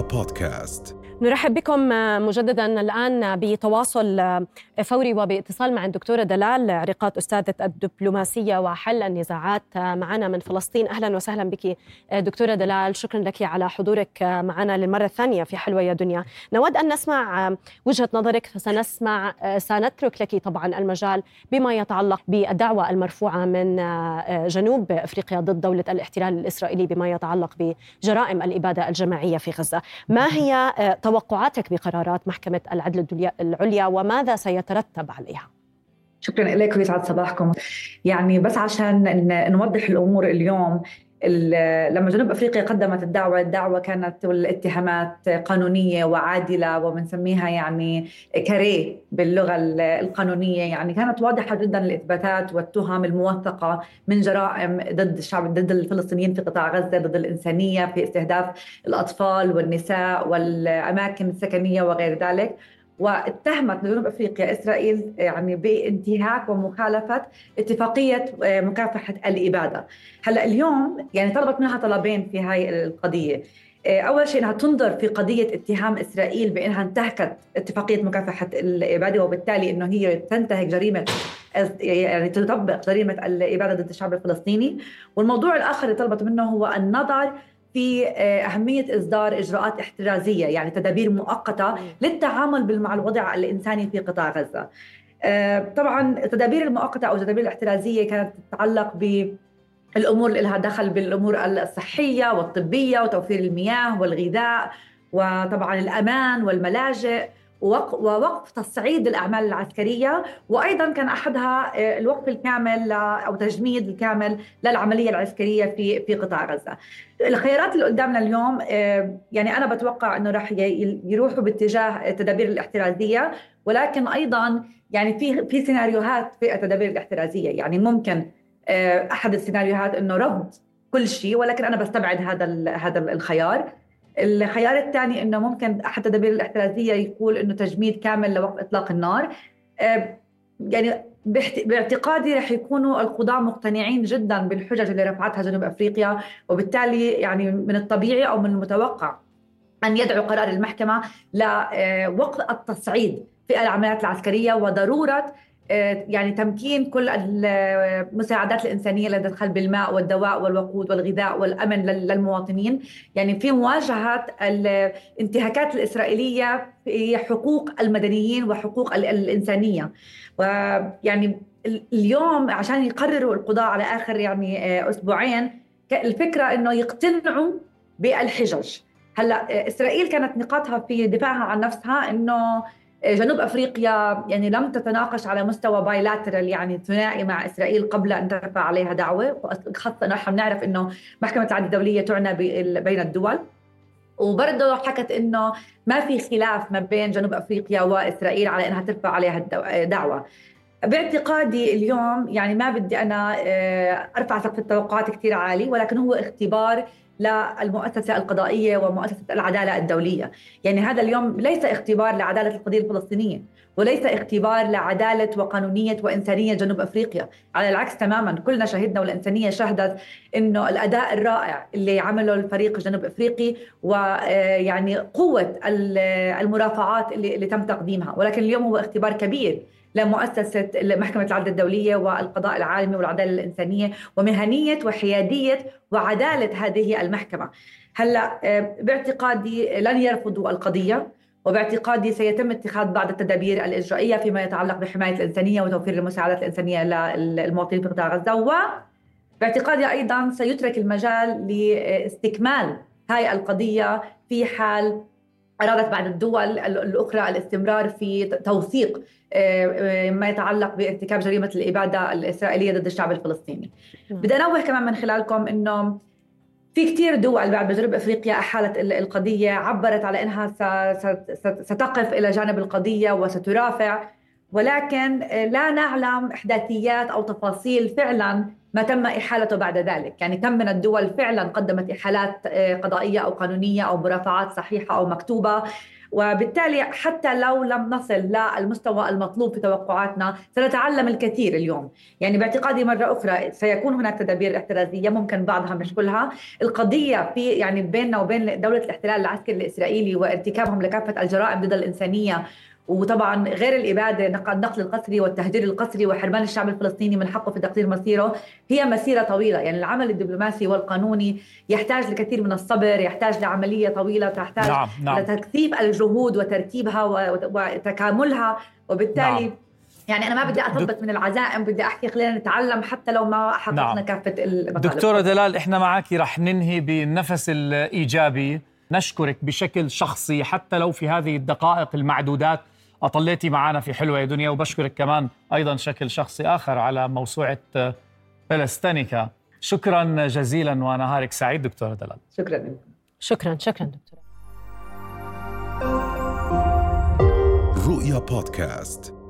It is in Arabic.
بودكاست. نرحب بكم مجددا الآن بتواصل فوري وباتصال مع الدكتورة دلال عريقات أستاذة الدبلوماسية وحل النزاعات معنا من فلسطين. أهلا وسهلا بك دكتورة دلال. شكرا لك على حضورك معنا للمرة الثانية في حلوة يا دنيا نود أن نسمع وجهة نظرك فسنسمع سنترك لك طبعا المجال بما يتعلق بالدعوة المرفوعة من جنوب أفريقيا ضد دولة الاحتلال الإسرائيلي بما يتعلق بجرائم الإبادة الجماعية في غزة. ما هي توقعاتك بقرارات محكمة العدل العليا وماذا سيترتب عليها؟ شكرا لك ويسعد صباحكم يعني بس عشان نوضح الأمور اليوم لما جنوب أفريقيا قدمت الدعوة، الدعوة كانت والاتهامات قانونية وعادلة وبنسميها يعني كاريه باللغة القانونية، يعني كانت واضحة جدا الإثباتات والتهم الموثقة من جرائم ضد الشعب ضد الفلسطينيين في قطاع غزة، ضد الإنسانية في استهداف الأطفال والنساء والأماكن السكنية وغير ذلك. واتهمت جنوب أفريقيا إسرائيل يعني بانتهاك ومخالفة اتفاقية آه، مكافحة الإبادة. هلأ اليوم يعني طلبت منها طلبين في هاي القضية. آه، أول شيء إنها تنظر في قضية اتهام إسرائيل بأنها انتهكت اتفاقية مكافحة الإبادة وبالتالي إنه هي تنتهك جريمة يعني تطبق جريمة الإبادة ضد الشعب الفلسطيني والموضوع الآخر اللي طلبت منه هو النظر في آه، أهمية إصدار إجراءات احترازية يعني تدابير مؤقتة للتعامل مع الوضع الإنساني في قطاع غزة. آه، طبعا التدابير المؤقتة أو التدابير الاحترازية كانت تتعلق ب الأمور اللي لها دخل بالأمور الصحية والطبية وتوفير المياه والغذاء وطبعا الأمان والملاجئ. ووقف تصعيد الأعمال العسكرية. وأيضا كان أحدها آه، الوقف الكامل أو تجميد الكامل للعملية العسكرية في في قطاع غزة. الخيارات اللي قدامنا اليوم آه، يعني أنا بتوقع إنه راح يروحوا باتجاه التدابير الاحترازية. ولكن أيضا يعني في في سيناريوهات في التدابير الاحترازية. يعني ممكن آه، أحد السيناريوهات إنه رفض كل شيء ولكن أنا بستبعد هذا هذا الخيار. الخيار الثاني إنه ممكن احد التدابير الاحترازية يقول إنه تجميد كامل لوقف إطلاق النار. آه، يعني باعتقادي رح يكونوا القضاة مقتنعين جدا بالحجج اللي رفعتها جنوب أفريقيا وبالتالي يعني من الطبيعي أو من المتوقع أن يدعو قرار المحكمة لوقف التصعيد في العمليات العسكرية وضرورة آه، يعني تمكين كل المساعدات الإنسانية اللي تدخل بالماء والدواء والوقود والغذاء والأمن للمواطنين. يعني في مواجهة الانتهاكات الإسرائيلية في حقوق المدنيين وحقوق الإنسانية. ويعني اليوم عشان يقرروا القضاء على آخر يعني آه، أسبوعين الفكرة أنه يقتنعوا بالحجج. هلأ إسرائيل كانت نقاطها في دفاعها عن نفسها أنه جنوب أفريقيا يعني لم تتناقش على مستوى بايلاترال يعني ثنائي مع إسرائيل قبل أن ترفع عليها دعوة خاصه نحن بنعرف إنه محكمة العدل الدولية تعنى بين الدول. وبرضه حكت إنه ما في خلاف ما بين جنوب أفريقيا وإسرائيل على إنها ترفع عليها دعوة. باعتقادي اليوم يعني ما بدي أنا آه، أرفع سقف التوقعات كثير عالي ولكن هو اختبار للمؤسسة القضائية ومؤسسة العدالة الدولية. يعني هذا اليوم ليس اختبار لعدالة القضية الفلسطينية. وليس اختبار لعدالة وقانونية وإنسانية جنوب أفريقيا. على العكس تماما كلنا شهدنا والإنسانية شهدت أنه الأداء الرائع اللي عمله الفريق الجنوب أفريقي ويعني قوة المرافعات اللي, اللي تم تقديمها. ولكن اليوم هو اختبار كبير لمؤسسة محكمة العدل الدولية والقضاء العالمي والعدالة الإنسانية ومهنية وحيادية وعدالة هذه المحكمة. هلأ آه، باعتقادي لن يرفضوا القضية. وباعتقادي سيتم اتخاذ بعض التدابير الإجرائية فيما يتعلق بحماية الإنسانية وتوفير المساعدات الإنسانية للمواطنين في قطاع غزة. وباعتقادي أيضا سيترك المجال لاستكمال هاي القضية في حال أرادت بعض الدول الأخرى الاستمرار في توثيق آه، آه، ما يتعلق بارتكاب جريمة الإبادة الإسرائيلية ضد الشعب الفلسطيني. بدي أنوه كمان من خلالكم أنه في كثير دول بعد بجنوب أفريقيا أحالت القضية عبرت على إنها ستقف إلى جانب القضية وسترافع. ولكن آه، لا نعلم إحداثيات أو تفاصيل فعلا ما تم إحالته بعد ذلك، يعني كم من الدول فعلا قدمت إحالات قضائية أو قانونية أو مرافعات صحيحة أو مكتوبة. وبالتالي حتى لو لم نصل للمستوى المطلوب في توقعاتنا سنتعلم الكثير اليوم. يعني باعتقادي مرة أخرى سيكون هناك تدابير احترازية ممكن بعضها مش كلها. القضية في يعني بيننا وبين دولة الاحتلال العسكري الإسرائيلي وارتكابهم لكافة الجرائم ضد الإنسانية وطبعا غير الإبادة النقل القسري والتهجير القسري وحرمان الشعب الفلسطيني من حقه في تقدير مصيره هي مسيرة طويلة يعني العمل الدبلوماسي والقانوني يحتاج لكثير من الصبر يحتاج لعملية طويلة تحتاج نعم. نعم. لتكثيف الجهود وترتيبها وتكاملها وبالتالي نعم. يعني أنا ما بدي أثبت من العزائم بدي أحكي خلينا نتعلم حتى لو ما حققنا نعم. كافة المطالب دكتورة دلال إحنا معك رح ننهي بالنفس الإيجابي نشكرك بشكل شخصي حتى لو في هذه الدقائق المعدودات أطليتي معنا في حلوة يا دنيا وبشكرك كمان أيضا شكل شخصي آخر على موسوعة بلستانيكا شكرا جزيلا ونهارك سعيد دكتورة دلال. شكرا لكم شكرا شكرا دكتورة. رؤيا بودكاست.